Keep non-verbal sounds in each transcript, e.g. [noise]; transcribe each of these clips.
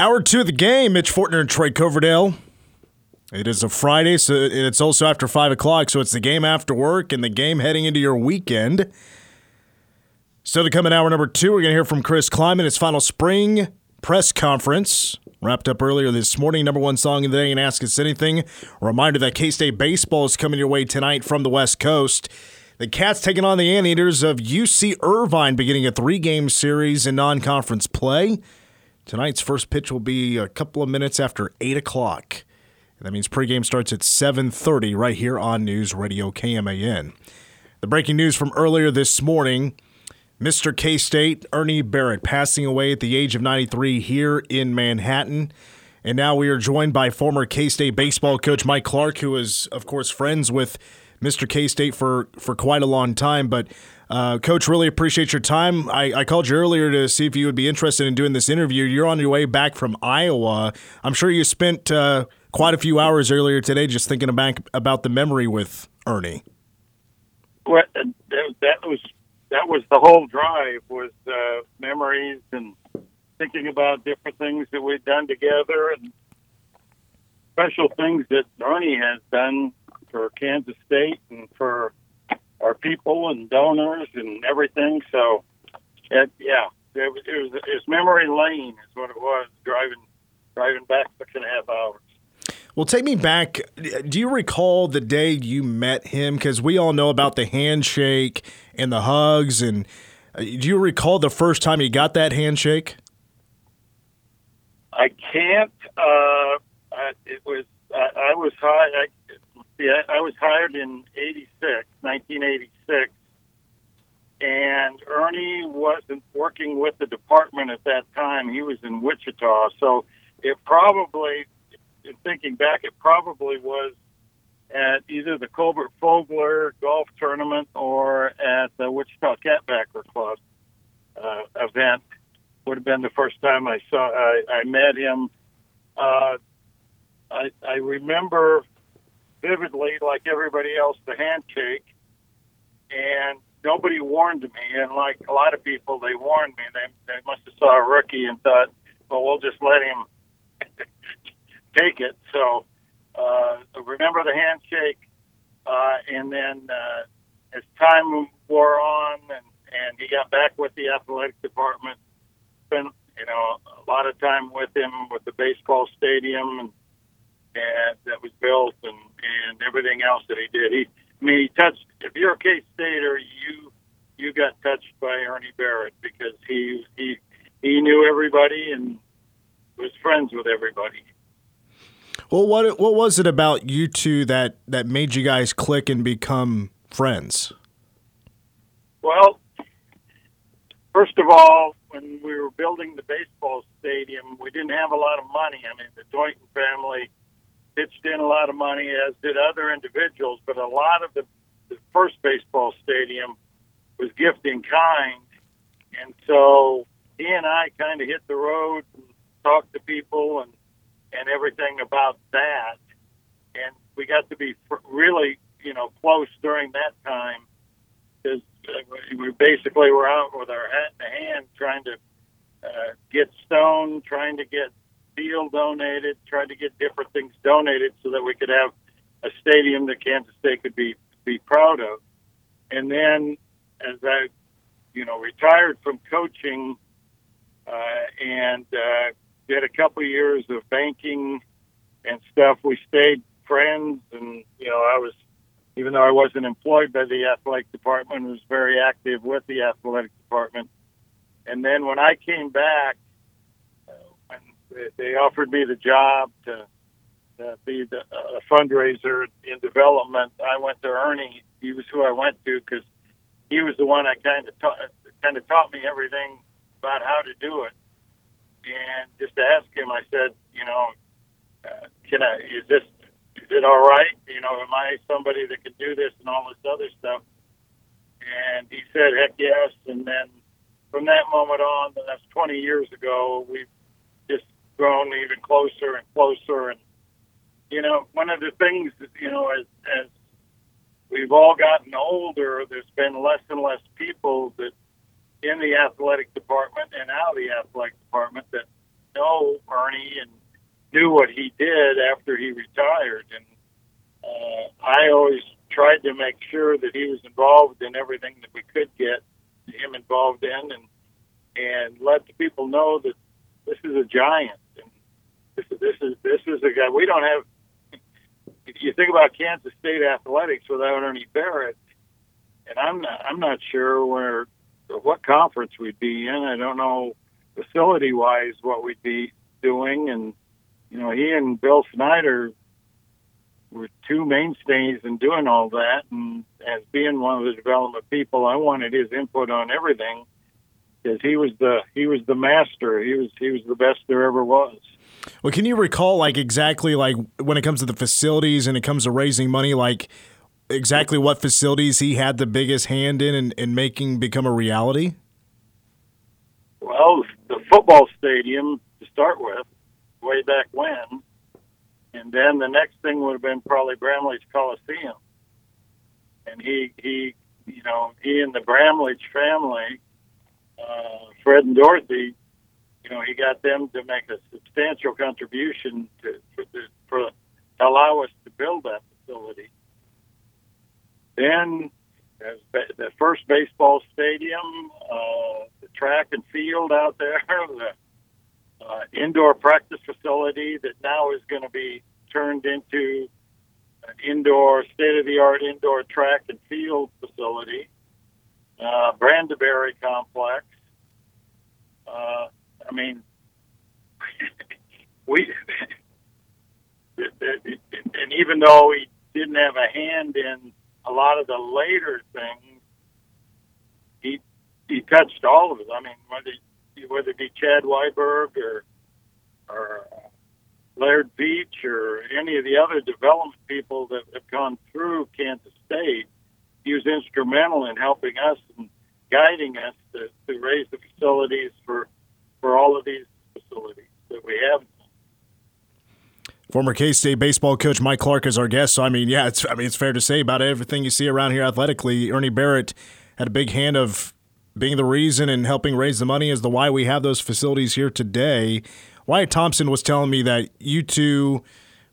Hour two of the game, Mitch Fortner and Troy Coverdale. It is a Friday, so it's also after 5 o'clock, so it's the game after work and the game heading into your weekend. So to come in hour number two, we're going to hear from Chris Klieman, his final spring press conference. Wrapped up earlier this morning, number one song of the day, and Ask Us Anything. Reminder that K State baseball is coming your way tonight from the West Coast. The Cats taking on the Anteaters of UC Irvine, beginning a three game series in non conference play. Tonight's first pitch will be a couple of minutes after 8 o'clock. That means pregame starts at 7:30 right here on News Radio KMAN. The breaking news from earlier this morning, Mr. K-State Ernie Barrett passing away at the age of 93 here in Manhattan. And now we are joined by former K-State baseball coach Mike Clark who is of course friends with Mr. K-State for for quite a long time, but uh, Coach, really appreciate your time. I, I, called you earlier to see if you would be interested in doing this interview. You're on your way back from Iowa. I'm sure you spent uh, quite a few hours earlier today just thinking about about the memory with Ernie. Well, that was that was the whole drive was uh, memories and thinking about different things that we'd done together and special things that Ernie has done for Kansas State and for our people and donors and everything. So, it, yeah, it was, it was it was memory lane is what it was driving driving back six and a half hours. Well, take me back. Do you recall the day you met him? Because we all know about the handshake and the hugs. And uh, do you recall the first time you got that handshake? I can't. Uh, it was I, I was high. I, yeah, I was hired in '86, 1986, and Ernie wasn't working with the department at that time. He was in Wichita, so it probably in thinking back, it probably was at either the Colbert Fogler golf tournament or at the Wichita Catbacker Club uh, event. Would have been the first time I saw I, I met him. Uh, I, I remember vividly, like everybody else, the handshake, and nobody warned me. And like a lot of people, they warned me. They they must have saw a rookie and thought, well, we'll just let him [laughs] take it. So uh, remember the handshake, uh, and then uh, as time wore on, and and he got back with the athletic department, spent you know a lot of time with him with the baseball stadium and and that was built and and everything else that he did. He I mean he touched. If you're a K Stater, you you got touched by Ernie Barrett because he he he knew everybody and was friends with everybody. Well, what what was it about you two that that made you guys click and become friends? Well, first of all, when we were building the baseball stadium, we didn't have a lot of money. I mean, the Tointon family pitched in a lot of money, as did other individuals, but a lot of the, the first baseball stadium was gift in kind. And so he and I kind of hit the road and talked to people and and everything about that. And we got to be really, you know, close during that time because we basically were out with our hat in the hand trying to uh, get stone, trying to get field donated, trying to get different things donated so that we could have a stadium that Kansas State could be be proud of. And then as I, you know, retired from coaching uh, and uh, did a couple years of banking and stuff. We stayed friends, and you know, I was even though I wasn't employed by the athletic department, was very active with the athletic department. And then when I came back, they offered me the job to uh, be the uh, fundraiser in development, I went to Ernie. He was who I went to because he was the one I kind of taught, kind of taught me everything about how to do it and just to ask him, I said, you know, uh, can I? Is this? Is it all right? You know, am I somebody that can do this and all this other stuff? And he said, heck yes. And then from that moment on, that's 20 years ago, we've grown even closer and closer. And you know, one of the things, that, you know, as as we've all gotten older, there's been less and less people that in the athletic department and out of the athletic department that know Ernie and knew what he did after he retired, and uh, I always tried to make sure that he was involved in everything that we could get him involved in, and and let the people know that this is a giant, this is this is a guy. We don't have. You think about Kansas State athletics without Ernie Barrett, and I'm not, I'm not sure where what conference we'd be in. I don't know facility wise what we'd be doing, and you know he and Bill Snyder were two mainstays in doing all that. And as being one of the development people, I wanted his input on everything because he was the he was the master. He was he was the best there ever was. Well, can you recall like exactly like when it comes to the facilities and it comes to raising money, like exactly what facilities he had the biggest hand in in making become a reality? Well, the football stadium to start with, way back when, and then the next thing would have been probably Bramlage Coliseum. And he he you know he and the Bramlage family, uh, Fred and Dorothy, you know he got them to make a substantial contribution to for, for allow us to build that facility. Then the first baseball stadium, uh, the track and field out there, [laughs] the uh, indoor practice facility that now is going to be turned into an indoor, state of the art indoor track and field facility, uh, Brandeberry complex. Uh, I mean, [laughs] we, and even though he didn't have a hand in a lot of the later things, he he touched all of it. I mean, whether whether it be Chad Weiberg or or uh, Laird Veatch or any of the other development people that have gone through Kansas State, he was instrumental in helping us and guiding us to, to raise the facilities for for all of these facilities that we have. Former K State baseball coach Mike Clark is our guest. So I mean, yeah, it's I mean it's fair to say about everything you see around here athletically. Ernie Barrett had a big hand of being the reason and helping raise the money as to why we have those facilities here today. Wyatt Thompson was telling me that you two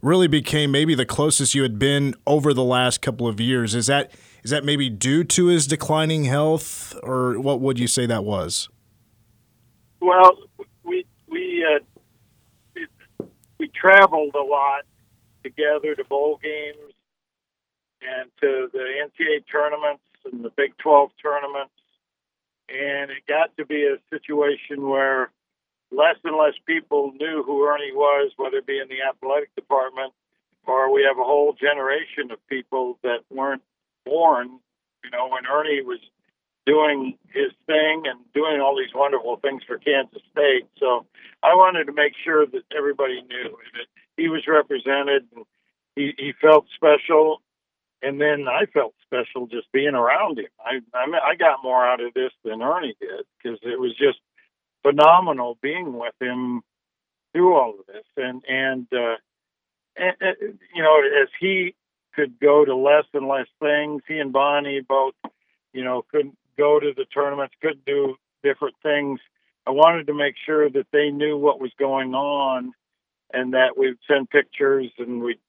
really became maybe the closest you had been over the last couple of years. Is that is that maybe due to his declining health, or what would you say that was? Well, we we uh, we traveled a lot together to bowl games and to the NCAA tournaments and the Big 12 tournaments. And it got to be a situation where less and less people knew who Ernie was, whether it be in the athletic department or we have a whole generation of people that weren't born, you know, when Ernie was doing his thing and doing all these wonderful things for Kansas State. So I wanted to make sure that everybody knew that he was represented and he, he felt special and then I felt special just being around him. I I, mean, I got more out of this than Ernie did because it was just phenomenal being with him through all of this, and and, uh, and, and you know as he could go to less and less things. He and Bonnie both, you know, couldn't go to the tournaments, couldn't do different things. I wanted to make sure that they knew what was going on, and that we'd send pictures and we'd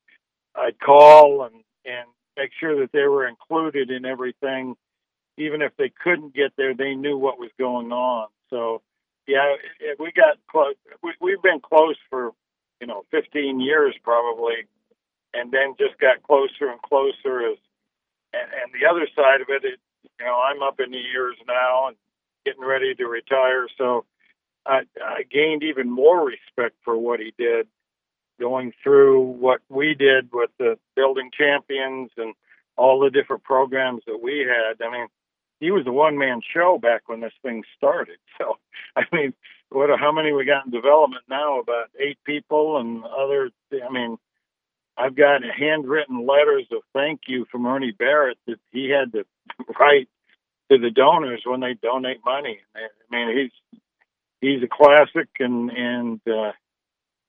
I'd call and and make sure that they were included in everything. Even if they couldn't get there, they knew what was going on. So, yeah, we got close. We, we've been close for, you know, 15 years probably, and then just got closer and closer. As and, and the other side of it, it, you know, I'm up in the years now and getting ready to retire. So, I, I gained even more respect for what he did going through what we did with the building champions and all the different programs that we had. I mean, he was a one man show back when this thing started. [laughs] So, I mean, what how many we got in development now? About eight people and other. I mean, I've got handwritten letters of thank you from Ernie Barrett that he had to [laughs] write to the donors when they donate money. I mean, he's he's a classic, and and uh,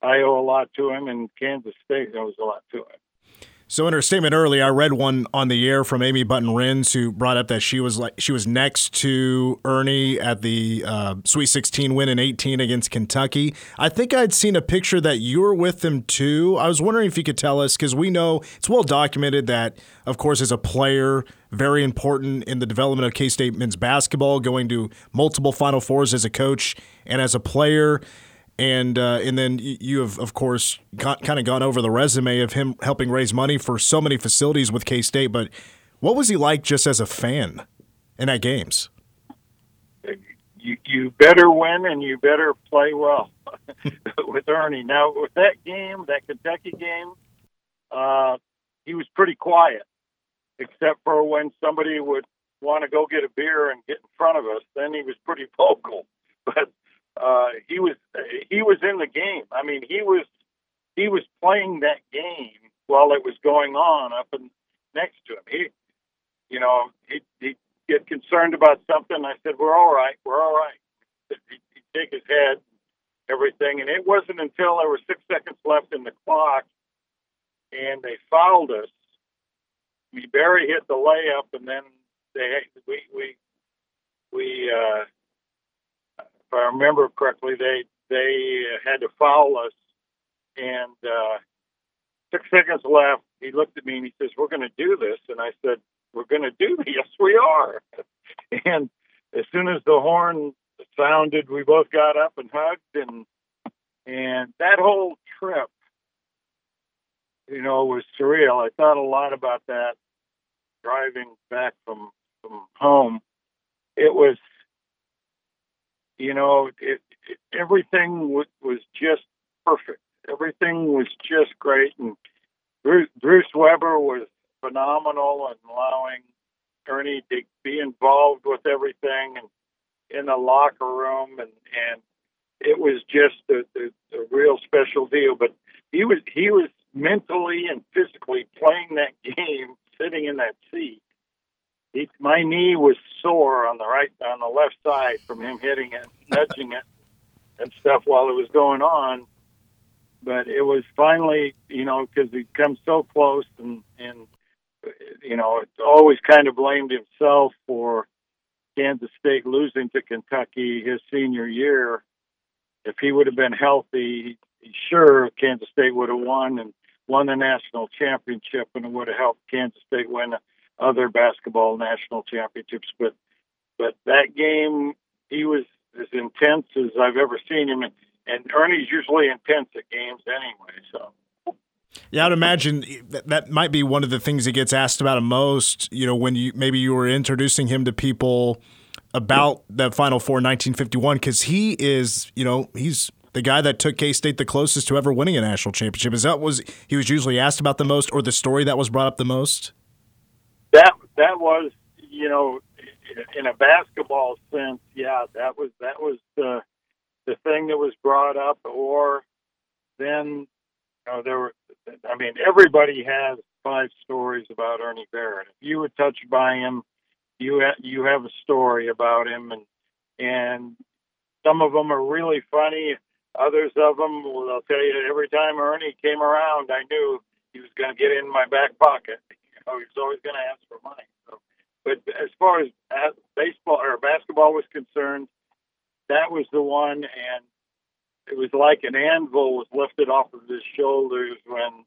I owe a lot to him, and Kansas State owes a lot to him. So in her statement earlier, I read one on the air from Amy Button Renz who brought up that she was like she was next to Ernie at the uh, Sweet 16 win in 18 against Kentucky. I think I'd seen a picture that you were with them too. I was wondering if you could tell us because we know it's well documented that, of course, as a player, very important in the development of K State men's basketball, going to multiple Final Fours as a coach and as a player and uh, and then you have of course got, kind of gone over the resume of him helping raise money for so many facilities with K State. But what was he like just as a fan in that games? You you better win and you better play well [laughs] with Ernie. Now with that game, that Kentucky game, uh, he was pretty quiet, except for when somebody would want to go get a beer and get in front of us. Then he was pretty [laughs] vocal. But uh, he was he was in the game. I mean, he was he was playing that game while it was going on up and next to him. He, you know, he he get concerned about something. I said, "We're all right. We're all right." He'd, he'd take his head, everything, and it wasn't until there were six seconds left in the clock, and they fouled us. We Barry hit the layup, and then they we we we uh, I remember correctly, they they had to foul us, and uh, six seconds left. He looked at me and he says, "We're going to do this," and I said, "We're going to do this. [laughs] Yes, we are." [laughs] and as soon as the horn sounded, we both got up and hugged, and and that whole trip, you know, was surreal. I thought a lot about that driving back from from home. It was you know, it, it, everything w- was just perfect. Everything was just great, and Bruce, Bruce Weber was phenomenal in allowing Ernie to be involved with everything and in the locker room, and and it was just a, a, a real special deal. But he was he was mentally and physically playing that [laughs] game, sitting in that seat, he, my knee was sore on the right on the left side from him hitting it, [laughs] nudging it, and stuff while it was going on. But it was finally, you know, because he come so close, and and you know, always kind of blamed himself for Kansas State losing to Kentucky his senior year. If he would have been healthy, sure Kansas State would have won and won the national championship, and it would have helped Kansas State win other basketball national championships. But but that game, he was as intense as I've ever seen him. And, and Ernie's usually intense at games anyway. So. Yeah, I'd imagine that, that might be one of the things he gets asked about the most. You know, when you maybe you were introducing him to people about the Final Four 1951, because he is, you know, he's the guy that took K State the closest to ever winning a national championship. Is that was he was usually asked about the most, or the story that was brought up the most? That that was you know in a basketball sense yeah that was that was the the thing that was brought up or then you know there were i mean everybody has five stories about ernie barrett. If you were touched by him you ha- you have a story about him and and some of them are really funny others of them well i'll tell you every time ernie came around i knew he was going to get in my back pocket know, he's always going to ask for money. So, but as far as baseball or basketball was concerned, that was the one, and it was like an anvil was lifted off of his shoulders when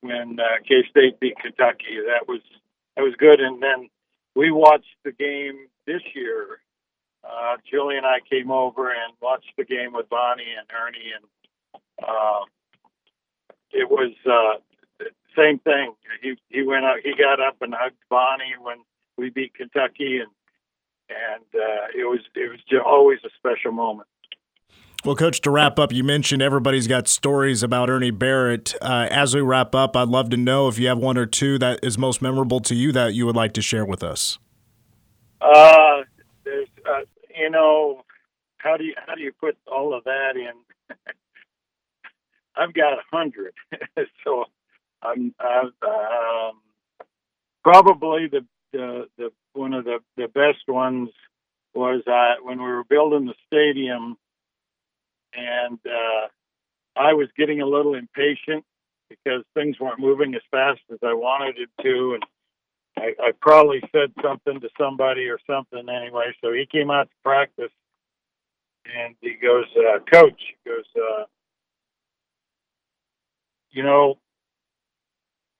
when uh, K State beat Kentucky. That was that was good. And then we watched the game this year. Uh, Julie and I came over and watched the game with Bonnie and Ernie, and uh, it was uh, same thing. He he went out. He got up and hugged Bonnie when we beat Kentucky, and and uh, it was it was just always a special moment. Well, Coach, to wrap up, you mentioned everybody's got stories about Ernie Barrett. Uh, as we wrap up, I'd love to know if you have one or two that is most memorable to you that you would like to share with us. Uh, there's, uh, you know, how do you how do you put all of that in? [laughs] I've got a hundred, [laughs] so I'm um, probably the, the the one of the the best ones was uh, when we were building the stadium, and uh, I was getting a little impatient because things weren't moving as fast as I wanted it to, and I, I probably said something to somebody or something anyway. So he came out to practice, and he goes, uh, "Coach," he goes, uh, "You know,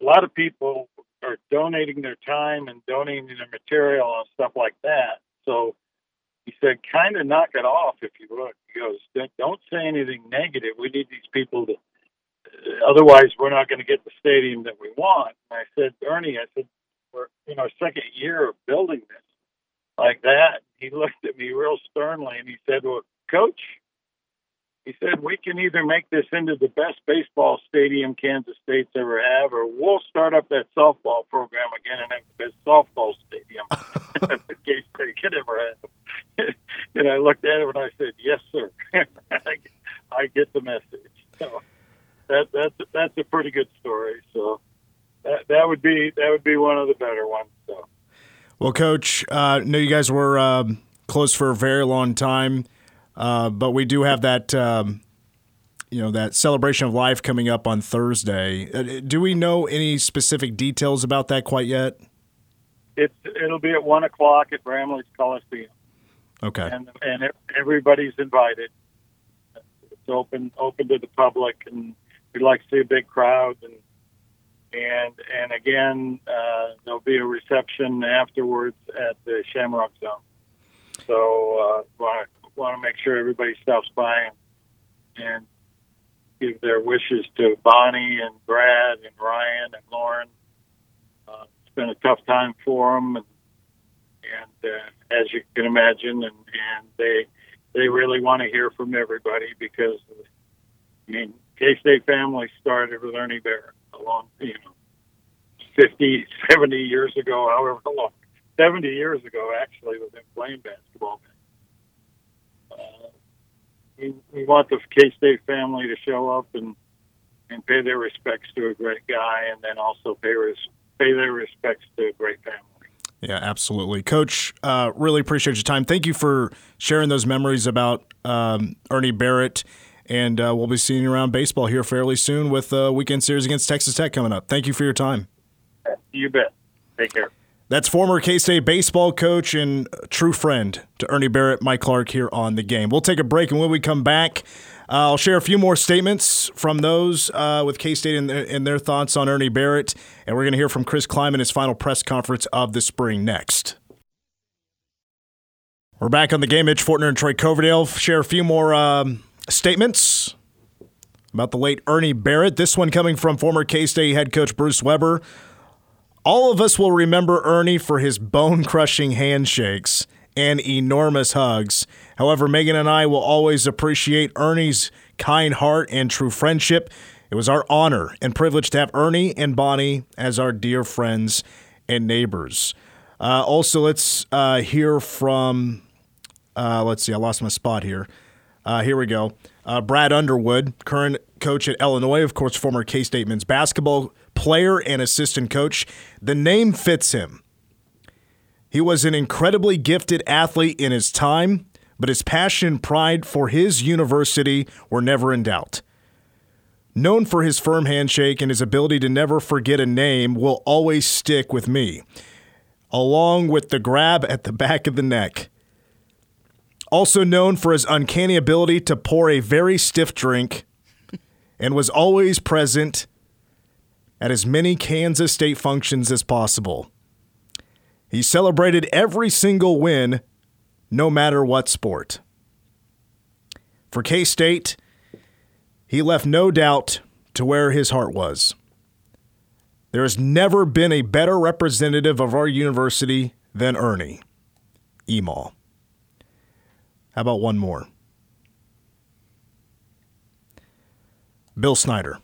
a lot of people are donating their time and donating their material and stuff like that. So." He said, kind of knock it off if you would. He goes, don't say anything negative. We need these people to otherwise we're not going to get the stadium that we want. And I said, Ernie, I said, we're in our second year of building this like that. He looked at me real sternly and he said, Well, coach, he said, we can either make this into the best baseball stadium Kansas State's ever have, or we'll start up that softball program again and have the best softball stadium [laughs] that K State could ever have. [laughs] and I looked at him and I said, Yes, sir. [laughs] I get the message. So that that's that's a pretty good story. So that that would be that would be one of the better ones. So. Well, Coach, uh, know you guys were um, close for a very long time, uh, but we do have that. Um, you know that celebration of life coming up on Thursday. Uh, do we know any specific details about that quite yet? It's it'll be at one o'clock at Bramlage Coliseum. Okay. And and everybody's invited. It's open open to the public, and we'd like to see a big crowd and and and again uh, there'll be a reception afterwards at the Shamrock Zone. So want to want to make sure everybody stops by and, and give their wishes to Bonnie and Brad and Ryan and Lauren. Uh, it's been a tough time for them, and, and uh, as you can imagine, and, and they they really want to hear from everybody because I mean K State family started with Ernie Barrett a long, you know, 50, 70 years ago, however long, 70 years ago, actually, with him playing basketball. We, we want the K State family to show up and, and pay their respects to a great guy and then also pay, res, pay their respects to a great family. Yeah, absolutely. Coach, uh, really appreciate your time. Thank you for sharing those memories about um, Ernie Barrett and uh, we'll be seeing you around baseball here fairly soon with a weekend series against Texas Tech coming up. Thank you for your time. You bet. Take care. That's former K State baseball coach and true friend to Ernie Barrett, Mike Clark, here on the game. We'll take a break, and when we come back, uh, I'll share a few more statements from those uh, with K State and, and, their thoughts on Ernie Barrett. And we're going to hear from Chris Klieman in his final press conference of the spring next. We're back on the game. Mitch Fortner and Troy Coverdale share a few more. Um, statements about the late Ernie Barrett. This one coming from former K State head coach Bruce Weber. All of us will remember Ernie for his bone crushing handshakes and enormous hugs. However, Megan and I will always appreciate Ernie's kind heart and true friendship. It was our honor and privilege to have Ernie and Bonnie as our dear friends and neighbors. Uh, also, let's uh, hear from, uh, let's see, I lost my spot here. Uh, here we go. Uh, Brad Underwood, current coach at Illinois, of course, former K State men's basketball player and assistant coach. The name fits him. He was an incredibly gifted athlete in his time, but his passion and pride for his university were never in doubt. Known for his firm handshake and his ability to never forget a name, will always stick with me, along with the grab at the back of the neck. Also known for his uncanny ability to pour a very stiff drink and was always present at as many Kansas State functions as possible. He celebrated every single win, no matter what sport. For K State, he left no doubt to where his heart was. There has never been a better representative of our university than Ernie Emaw. How about one more? Bill Snyder.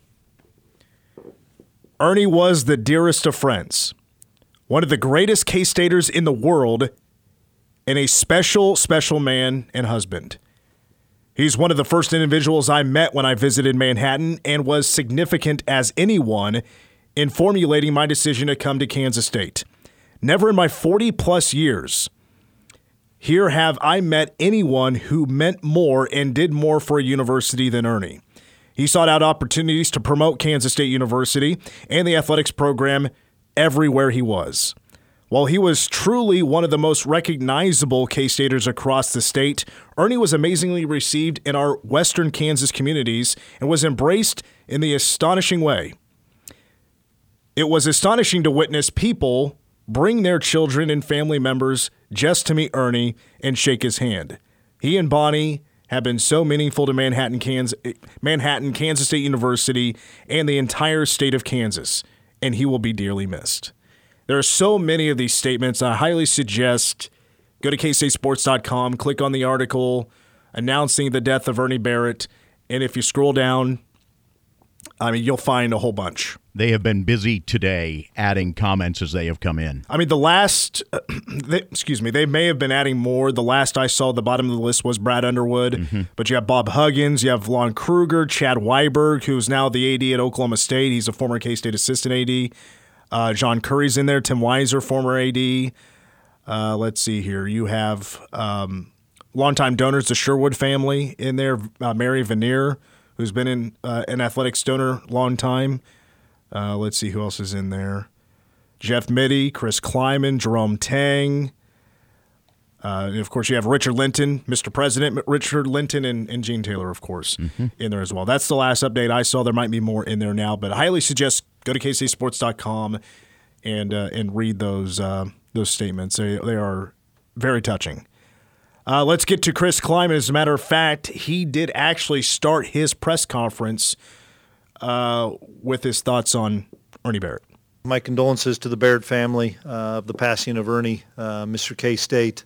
Ernie was the dearest of friends, one of the greatest K Staters in the world, and a special, special man and husband. He's one of the first individuals I met when I visited Manhattan and was significant as anyone in formulating my decision to come to Kansas State. Never in my 40 plus years here have I met anyone who meant more and did more for a university than Ernie. He sought out opportunities to promote Kansas State University and the athletics program everywhere he was. While he was truly one of the most recognizable K Staters across the state, Ernie was amazingly received in our western Kansas communities and was embraced in the astonishing way. It was astonishing to witness people bring their children and family members just to meet Ernie and shake his hand. He and Bonnie have been so meaningful to Manhattan, Kansas, Manhattan, Kansas State University, and the entire state of Kansas, and he will be dearly missed. There are so many of these statements. I highly suggest go to kstatesports.com, click on the article announcing the death of Ernie Barrett, and if you scroll down, I mean, you'll find a whole bunch. They have been busy today adding comments as they have come in. I mean, the last, [clears throat] they, excuse me, they may have been adding more. The last I saw, the bottom of the list was Brad Underwood, mm-hmm. but you have Bob Huggins, you have Lon Kruger, Chad Weiberg, who's now the AD at Oklahoma State. He's a former K State assistant AD. Uh, John Currie's in there, Tim Weiser, former AD. Uh, let's see here. You have um, longtime donors, the Sherwood family in there, uh, Mary Vanier, who's been in uh, an athletics donor long time. Uh, let's see who else is in there. Jeff Mittie, Chris Klieman, Jerome Tang. Uh, and of course, you have Richard Linton, Mr. President, Richard Linton, and, and Gene Taylor, of course, mm-hmm. in there as well. That's the last update I saw. There might be more in there now, but I highly suggest go to kstatesports.com and uh, and read those uh, those statements. They they are very touching. Uh, let's get to Chris Klieman. As a matter of fact, he did actually start his press conference uh, with his thoughts on Ernie Barrett. My condolences to the Barrett family uh, of the passing of Ernie, uh, Mr. K State.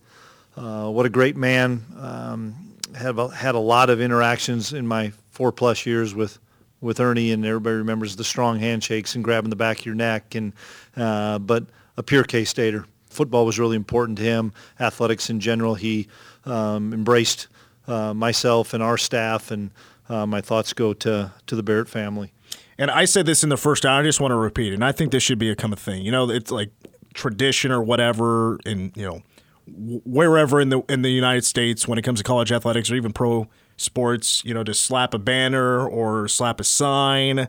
Uh, what a great man. Um, had, had a lot of interactions in my four plus years with, with Ernie, and everybody remembers the strong handshakes and grabbing the back of your neck. And uh, but a pure K Stater. Football was really important to him. Athletics in general. He um, embraced uh, myself and our staff and uh, my thoughts go to to the Barrett family. And I said this in the first hour. I just want to repeat it. And I think this should be a thing. You know, it's like tradition or whatever, and you know, wherever in the in the United States when it comes to college athletics or even pro sports, you know, to slap a banner or slap a sign,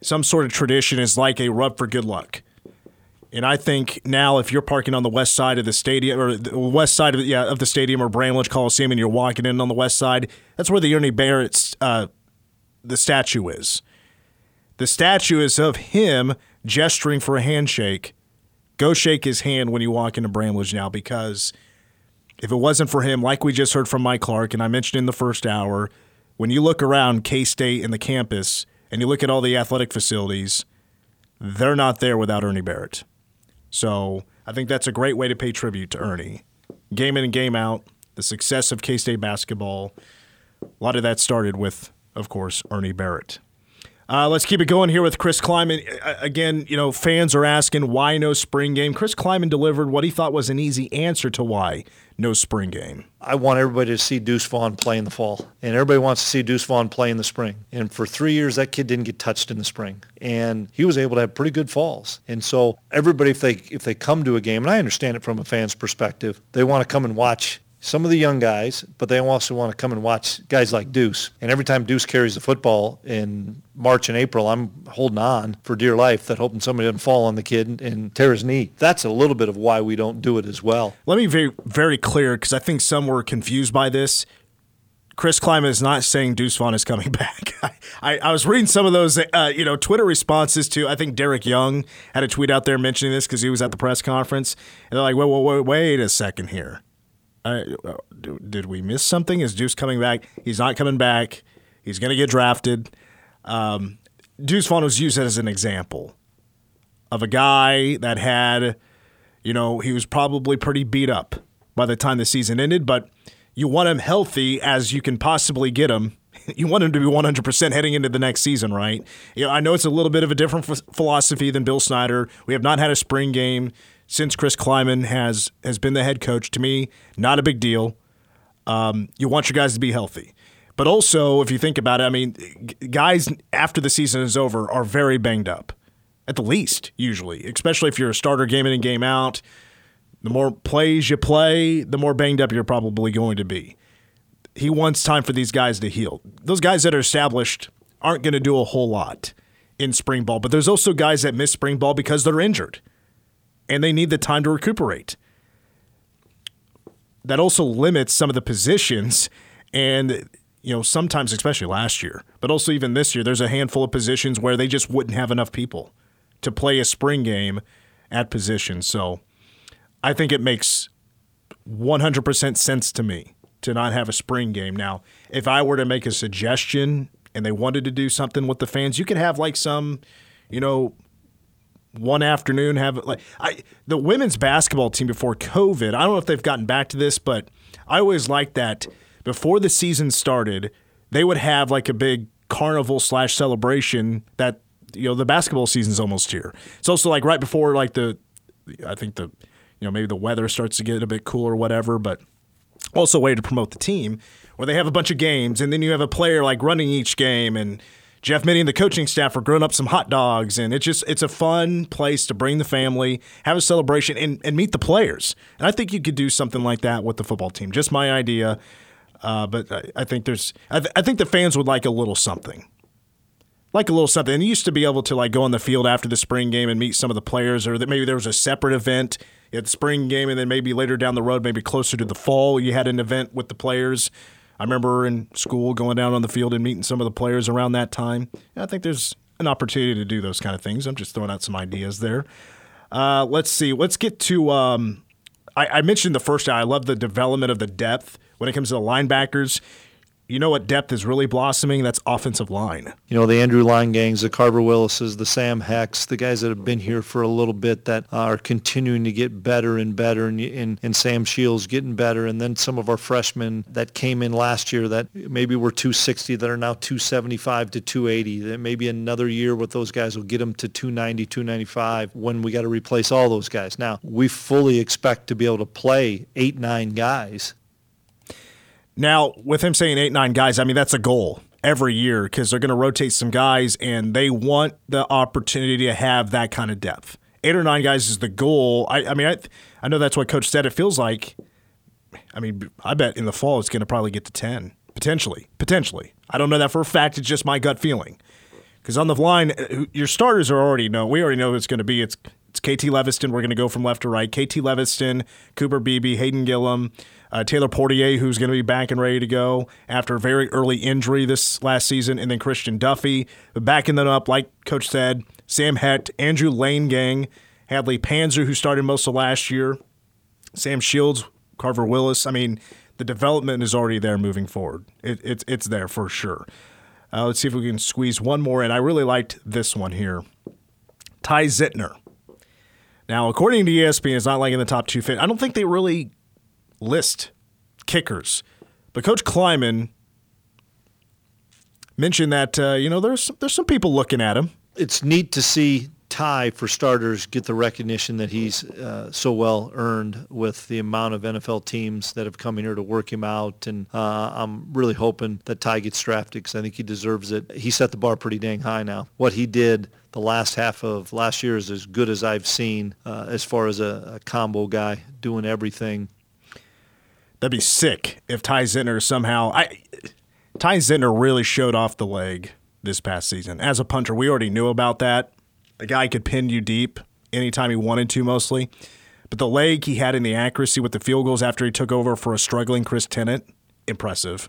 some sort of tradition is like a rub for good luck. And I think now, if you're parking on the west side of the stadium or the west side of yeah of the stadium or Bramlage Coliseum, and you're walking in on the west side, that's where the Ernie Barrett uh, the statue is. The statue is of him gesturing for a handshake. Go shake his hand when you walk into Bramlage now, because if it wasn't for him, like we just heard from Mike Clark, and I mentioned in the first hour, when you look around K State and the campus, and you look at all the athletic facilities, they're not there without Ernie Barrett. So I think that's a great way to pay tribute to Ernie. Game in and game out, the success of K State basketball. A lot of that started with, of course, Ernie Barrett. Uh, let's keep it going here with Chris Klieman. Again, you know, fans are asking why no spring game. Chris Klieman delivered what he thought was an easy answer to why no spring game. I want everybody to see Deuce Vaughn play in the fall, and everybody wants to see Deuce Vaughn play in the spring. And for three years, that kid didn't get touched in the spring, and he was able to have pretty good falls. And so everybody, if they if they come to a game, and I understand it from a fan's perspective, they want to come and watch some of the young guys, but they also want to come and watch guys like Deuce. And every time Deuce carries the football in March and April, I'm holding on for dear life that hoping somebody doesn't fall on the kid and tear his knee. That's a little bit of why we don't do it as well. Let me be very, clear because I think some were confused by this. Chris Klieman is not saying Deuce Vaughn is coming [laughs] back. I, I, was reading some of those, uh, you know, Twitter responses to. I think Derek Young had a tweet out there mentioning this because he was at the press conference, and they're like, "Wait, wait, wait, wait a second here." Uh, did we miss something? Is Deuce coming back? He's not coming back. He's going to get drafted. Um, Deuce Vaughn was used as an example of a guy that had, you know, he was probably pretty beat up by the time the season ended, but you want him healthy as you can possibly get him. [laughs] You want him to be 100% heading into the next season, right? You know, I know it's a little bit of a different philosophy than Bill Snyder. We have not had a spring game since Chris Klieman has has been the head coach. To me, not a big deal. Um, you want your guys to be healthy, but also if you think about it, I mean, guys after the season is over are very banged up, at the least usually, especially if you're a starter game in and game out. The more plays you play, the more banged up you're probably going to be. He wants time for these guys to heal. Those guys that are established aren't going to do a whole lot in spring ball. But there's also guys that miss spring ball because they're injured and they need the time to recuperate. That also limits some of the positions and you know, sometimes especially last year, but also even this year, there's a handful of positions where they just wouldn't have enough people to play a spring game at position. So I think it makes 100% sense to me to not have a spring game. Now, if I were to make a suggestion and they wanted to do something with the fans, you could have like some, you know, one afternoon have like I the women's basketball team before COVID. I don't know if they've gotten back to this, but I always liked that before the season started, they would have like a big carnival slash celebration that you know the basketball season's almost here. It's also like right before like the I think the you know maybe the weather starts to get a bit cooler or whatever, but also a way to promote the team where they have a bunch of games and then you have a player like running each game and Jeff Mittie and the coaching staff are growing up some hot dogs and it's just it's a fun place to bring the family, have a celebration and, and meet the players. And I think you could do something like that with the football team. Just my idea. Uh, but I, I, think there's I, th- I think the fans would like a little something like a little something. And you used to be able to like go on the field after the spring game and meet some of the players, or that maybe there was a separate event at the spring game, and then maybe later down the road, maybe closer to the fall, you had an event with the players. I remember in school going down on the field and meeting some of the players around that time. I think there's an opportunity to do those kind of things. I'm just throwing out some ideas there. Uh, let's see. Let's get to. Um, I, I mentioned the first. I love the development of the depth when it comes to the linebackers you know what depth is really blossoming? That's offensive line. You know, the Andrew Leingangs, the Carver Willises, the Sam Hechts, the guys that have been here for a little bit that are continuing to get better and better, and, and, and Sam Shields getting better, and then some of our freshmen that came in last year that maybe were 260 that are now 275 to 280. That maybe another year with those guys will get them to 290, 295 when we got to replace all those guys. Now, we fully expect to be able to play eight, nine guys now, with him saying eight, nine guys, I mean, that's a goal every year because they're going to rotate some guys and they want the opportunity to have that kind of depth. Eight or nine guys is the goal. I, I mean, I, I know that's what Coach said. It feels like, I mean, I bet in the fall it's going to probably get to 10, potentially. Potentially. I don't know that for a fact. It's just my gut feeling. Because on the line, uh, your starters are already know. We already know who it's going to be. It's it's KT Leveston. We're going to go from left to right. KT Leveston, Cooper Beebe, Hayden Gillum, uh, Taylor Poitier, who's going to be back and ready to go after a very early injury this last season, and then Christian Duffie. Backing them up, like Coach said, Sam Hecht, Andrew Leingang, Hadley Panzer, who started most of last year, Sam Shields, Carver Willis. I mean, the development is already there moving forward. It, it's, it's there for sure. Uh, let's see if we can squeeze one more in. I really liked this one here. Ty Zentner. Now, according to ESPN, it's not like in the top 250. I don't think they really list kickers. But Coach Klieman mentioned that uh, you know there's there's some people looking at him. It's neat to see Ty, for starters, get the recognition that he's uh, so well earned with the amount of NFL teams that have come here to work him out. And uh, I'm really hoping that Ty gets drafted because I think he deserves it. He set the bar pretty dang high now. What he did the last half of last year is as good as I've seen uh, as far as a, a combo guy doing everything. That'd be sick if Ty Zentner somehow. I Ty Zentner really showed off the leg this past season as a punter. We already knew about that. The guy could pin you deep anytime he wanted to, mostly. But the leg he had in the accuracy with the field goals after he took over for a struggling Chris Tennant, impressive.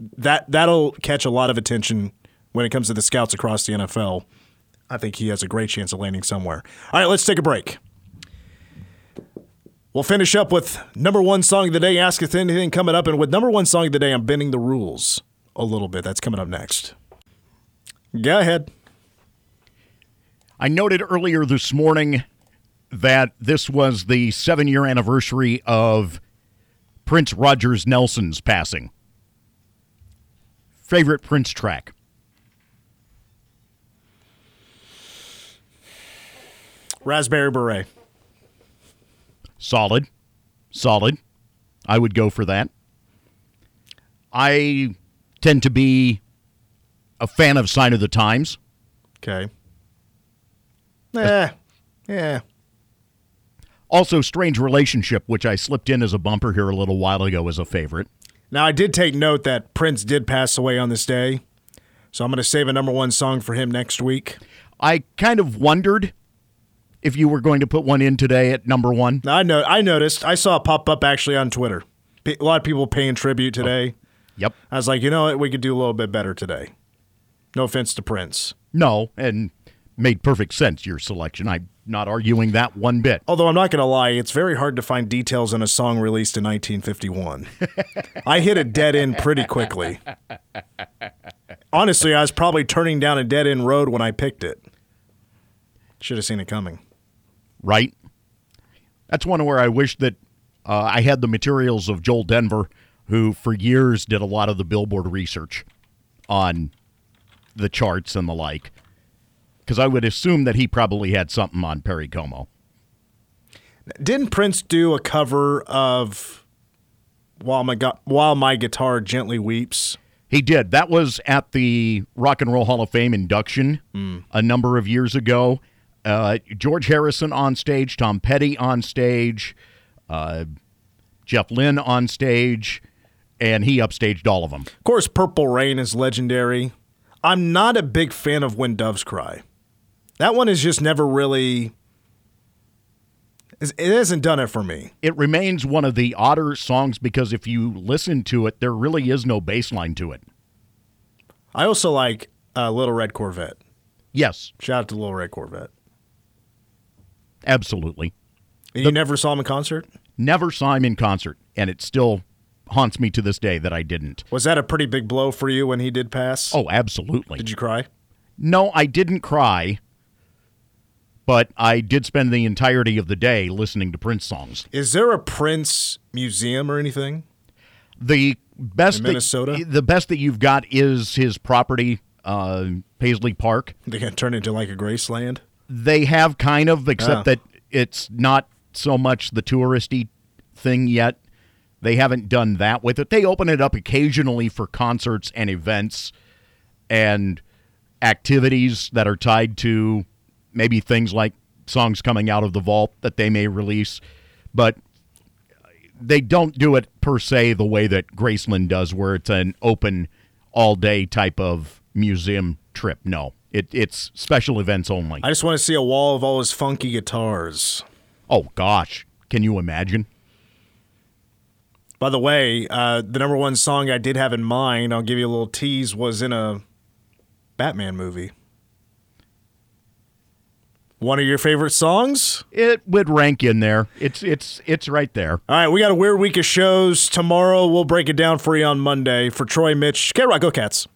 That that'll catch a lot of attention when it comes to the scouts across the NFL. I think he has a great chance of landing somewhere. All right, let's take a break. We'll finish up with number one song of the day. Ask us anything coming up, and with number one song of the day, I'm bending the rules a little bit. That's coming up next. Go ahead. I noted earlier this morning that this was the seven year anniversary of Prince Rogers Nelson's passing. Favorite Prince track? Raspberry Beret. Solid. Solid. I would go for that. I tend to be a fan of Sign of the Times. Okay. Yeah. Yeah. Also, Strange Relationship, which I slipped in as a bumper here a little while ago, as a favorite. Now, I did take note that Prince did pass away on this day. So I'm going to save a number one song for him next week. I kind of wondered if you were going to put one in today at number one. I know. I noticed. I saw it pop up actually on Twitter. A lot of people paying tribute oh. today. Yep. I was like, you know what? We could do a little bit better today. No offense to Prince. No, and made perfect sense, your selection. I'm not arguing that one bit. Although I'm not going to lie, it's very hard to find details in a song released in 1951. [laughs] I hit a dead end pretty quickly. Honestly, I was probably turning down a dead end road when I picked it. Should have seen it coming. Right? That's one where I wish that uh, I had the materials of Joel Denver, who for years did a lot of the Billboard research on the charts and the like. Because I would assume that he probably had something on Perry Como. Didn't Prince do a cover of "While My Gu- While My Guitar Gently Weeps"? He did. That was at the Rock and Roll Hall of Fame induction a number of years ago. Uh, George Harrison on stage, Tom Petty on stage, uh, Jeff Lynne on stage, and he upstaged all of them. Of course, "Purple Rain" is legendary. I'm not a big fan of "When Doves Cry." That one has just never really. It hasn't done it for me. It remains one of the odder songs because if you listen to it, there really is no bass line to it. I also like uh, Little Red Corvette. Yes, Shout out to Little Red Corvette. Absolutely. And you never saw him in concert? Never saw him in concert, and it still haunts me to this day that I didn't. Was that a pretty big blow for you when he did pass? Oh, absolutely. Did you cry? No, I didn't cry, but I did spend the entirety of the day listening to Prince songs. Is there a Prince museum or anything? The best In that- Minnesota? the best that you've got is his property, uh, Paisley Park. They can turn it into like a Graceland? They have kind of, except Ah. that it's not so much the touristy thing yet. They haven't done that with it. They open it up occasionally for concerts and events and activities that are tied to maybe things like songs coming out of the vault that they may release. But they don't do it per se the way that Graceland does, where it's an open all day type of museum trip. No, it, it's special events only. I just want to see a wall of all his funky guitars. Oh gosh, can you imagine? By the way, uh, the number one song I did have in mind, I'll give you a little tease, was in a Batman movie. One of your favorite songs? It would rank in there. It's it's it's right there. All right, we got a weird week of shows. Tomorrow we'll break it down for you on Monday. For Troy Mitch, K Rock, go Cats.